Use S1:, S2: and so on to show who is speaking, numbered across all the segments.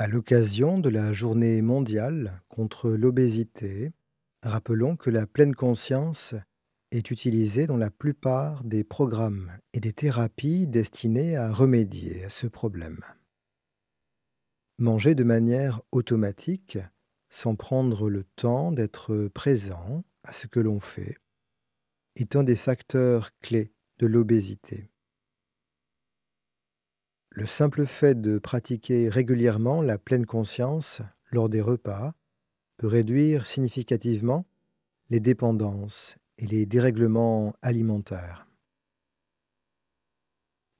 S1: À l'occasion de la journée mondiale contre l'obésité, rappelons que la pleine conscience est utilisée dans la plupart des programmes et des thérapies destinés à remédier à ce problème. Manger de manière automatique, sans prendre le temps d'être présent à ce que l'on fait, est un des facteurs clés de l'obésité. Le simple fait de pratiquer régulièrement la pleine conscience lors des repas peut réduire significativement les dépendances et les dérèglements alimentaires.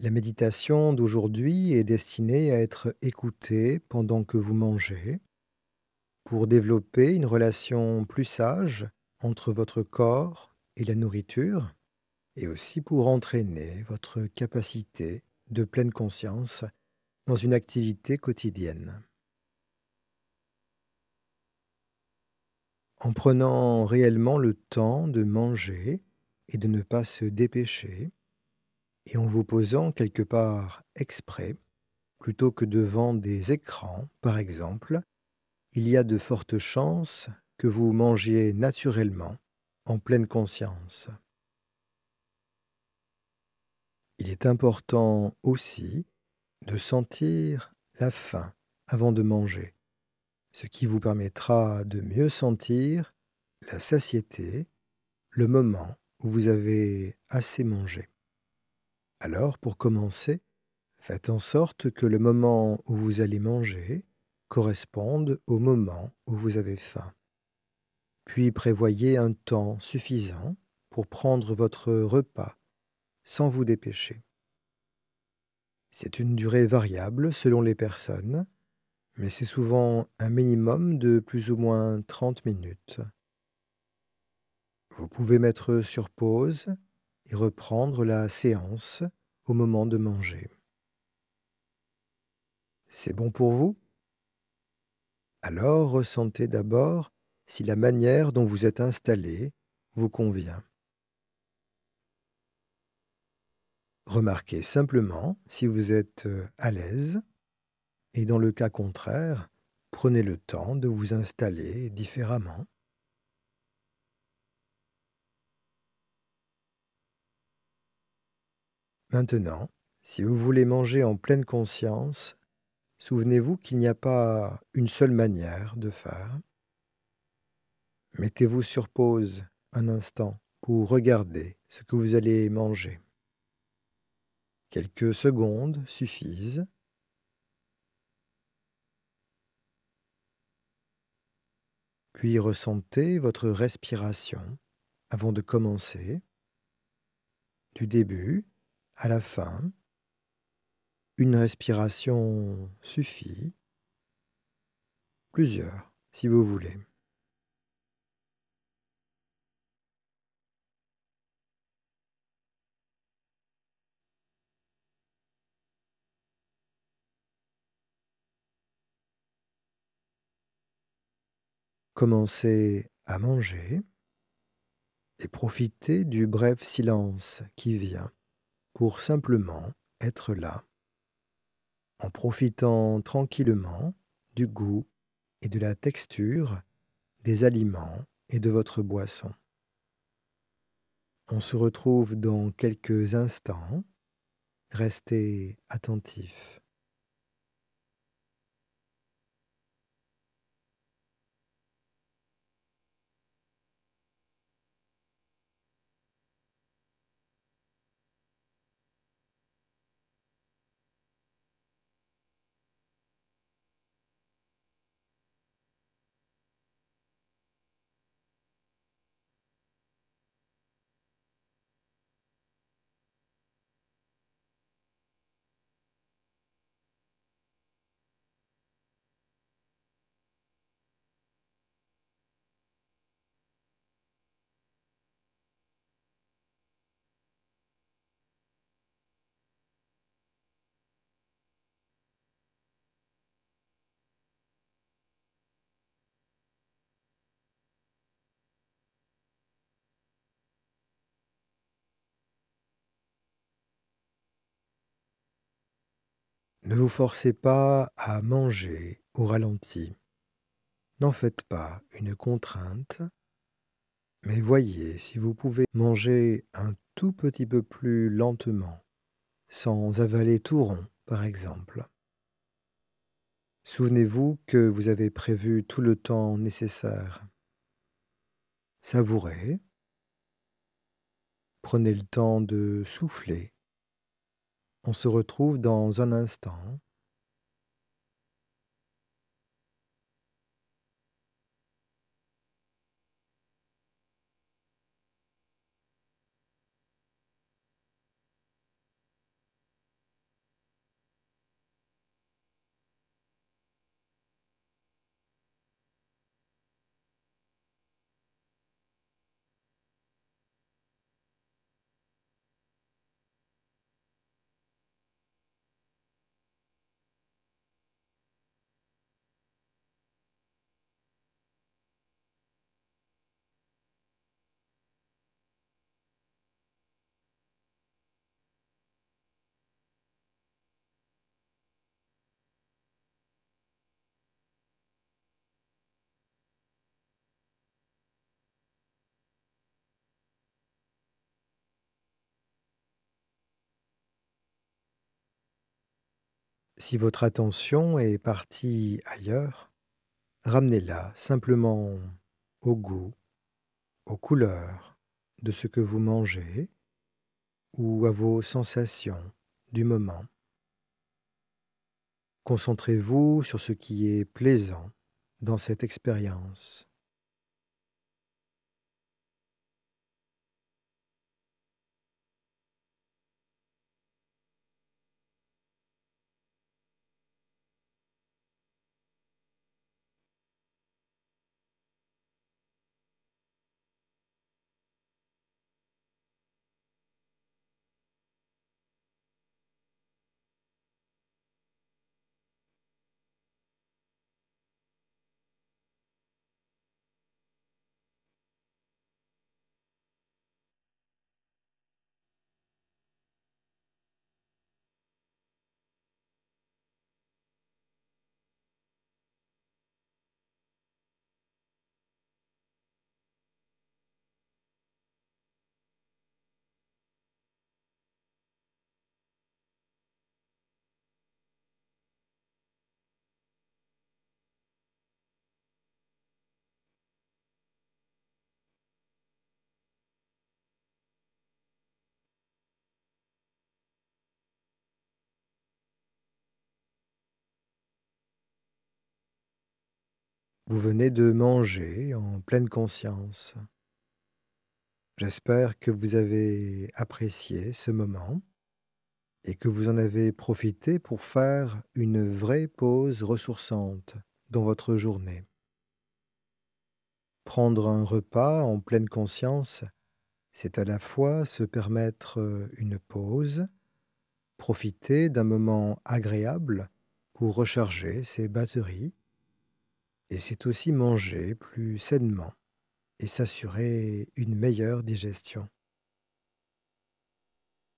S1: La méditation d'aujourd'hui est destinée à être écoutée pendant que vous mangez pour développer une relation plus sage entre votre corps et la nourriture et aussi pour entraîner votre capacité de pleine conscience dans une activité quotidienne. En prenant réellement le temps de manger et de ne pas se dépêcher, et en vous posant quelque part exprès, plutôt que devant des écrans, par exemple, il y a de fortes chances que vous mangiez naturellement, en pleine conscience. Il est important aussi de sentir la faim avant de manger, ce qui vous permettra de mieux sentir la satiété, le moment où vous avez assez mangé. Alors, pour commencer, faites en sorte que le moment où vous allez manger corresponde au moment où vous avez faim. Puis prévoyez un temps suffisant pour prendre votre repas sans vous dépêcher. C'est une durée variable selon les personnes, mais c'est souvent un minimum de plus ou moins 30 minutes. Vous pouvez mettre sur pause et reprendre la séance au moment de manger. C'est bon pour vous? Alors ressentez d'abord si la manière dont vous êtes installé vous convient. Remarquez simplement si vous êtes euh, à l'aise et dans le cas contraire, prenez le temps de vous installer différemment. Maintenant, si vous voulez manger en pleine conscience, souvenez-vous qu'il n'y a pas une seule manière de faire. Mettez-vous sur pause un instant pour regarder ce que vous allez manger. Quelques secondes suffisent. Puis ressentez votre respiration avant de commencer, du début à la fin. Une respiration suffit, plusieurs si vous voulez. Commencez à manger et profitez du bref silence qui vient pour simplement être là, en profitant tranquillement du goût et de la texture des aliments et de votre boisson. On se retrouve dans quelques instants. Restez attentifs. Ne vous forcez pas à manger au ralenti. N'en faites pas une contrainte, mais voyez si vous pouvez manger un tout petit peu plus lentement, sans avaler tout rond, par exemple. Souvenez-vous que vous avez prévu tout le temps nécessaire. Savourez. Prenez le temps de souffler. On se retrouve dans un instant. Si votre attention est partie ailleurs, ramenez-la simplement au goût, aux couleurs de ce que vous mangez ou à vos sensations du moment. Concentrez-vous sur ce qui est plaisant dans cette expérience. Vous venez de manger en pleine conscience. J'espère que vous avez apprécié ce moment et que vous en avez profité pour faire une vraie pause ressourçante dans votre journée. Prendre un repas en pleine conscience, c'est à la fois se permettre une pause, profiter d'un moment agréable pour recharger ses batteries et c'est aussi manger plus sainement et s'assurer une meilleure digestion.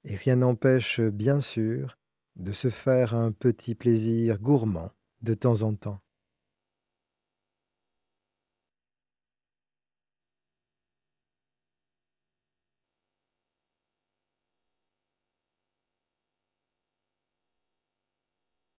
S1: Et rien n'empêche bien sûr de se faire un petit plaisir gourmand de temps en temps.